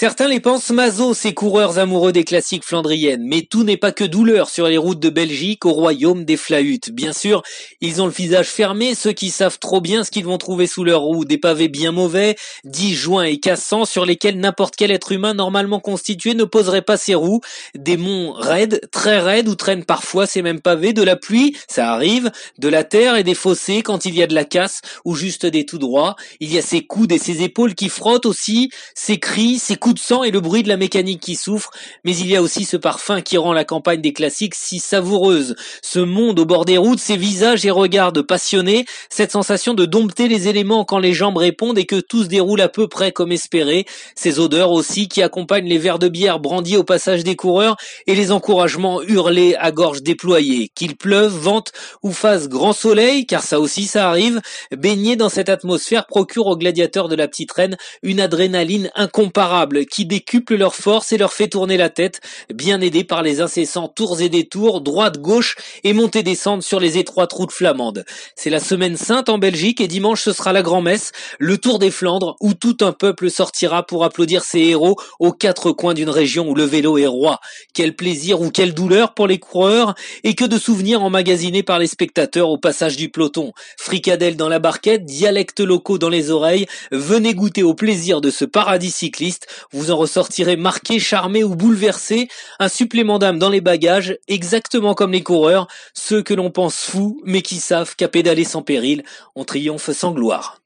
Certains les pensent maso, ces coureurs amoureux des classiques flandriennes, mais tout n'est pas que douleur sur les routes de Belgique au royaume des flahutes. Bien sûr, ils ont le visage fermé, ceux qui savent trop bien ce qu'ils vont trouver sous leurs roues, des pavés bien mauvais, disjoints et cassants sur lesquels n'importe quel être humain normalement constitué ne poserait pas ses roues, des monts raides, très raides où traînent parfois ces mêmes pavés, de la pluie, ça arrive, de la terre et des fossés quand il y a de la casse ou juste des tout droits. Il y a ses coudes et ses épaules qui frottent aussi, ses cris, ses coups de sang et le bruit de la mécanique qui souffre, mais il y a aussi ce parfum qui rend la campagne des classiques si savoureuse, ce monde au bord des routes, ces visages et regards passionnés, cette sensation de dompter les éléments quand les jambes répondent et que tout se déroule à peu près comme espéré, ces odeurs aussi qui accompagnent les verres de bière brandis au passage des coureurs et les encouragements hurlés à gorge déployée, qu'il pleuve, vente ou fasse grand soleil, car ça aussi ça arrive, baigner dans cette atmosphère procure aux gladiateurs de la petite reine une adrénaline incomparable qui décuple leur force et leur fait tourner la tête, bien aidés par les incessants tours et détours, droite, gauche et montée descendre sur les étroites routes flamandes. C'est la semaine sainte en Belgique et dimanche ce sera la grand-messe, le tour des Flandres, où tout un peuple sortira pour applaudir ses héros aux quatre coins d'une région où le vélo est roi. Quel plaisir ou quelle douleur pour les coureurs et que de souvenirs emmagasinés par les spectateurs au passage du peloton. Fricadelle dans la barquette, dialectes locaux dans les oreilles, venez goûter au plaisir de ce paradis cycliste vous en ressortirez marqué, charmé ou bouleversé, un supplément d'âme dans les bagages, exactement comme les coureurs, ceux que l'on pense fous, mais qui savent qu'à pédaler sans péril, on triomphe sans gloire.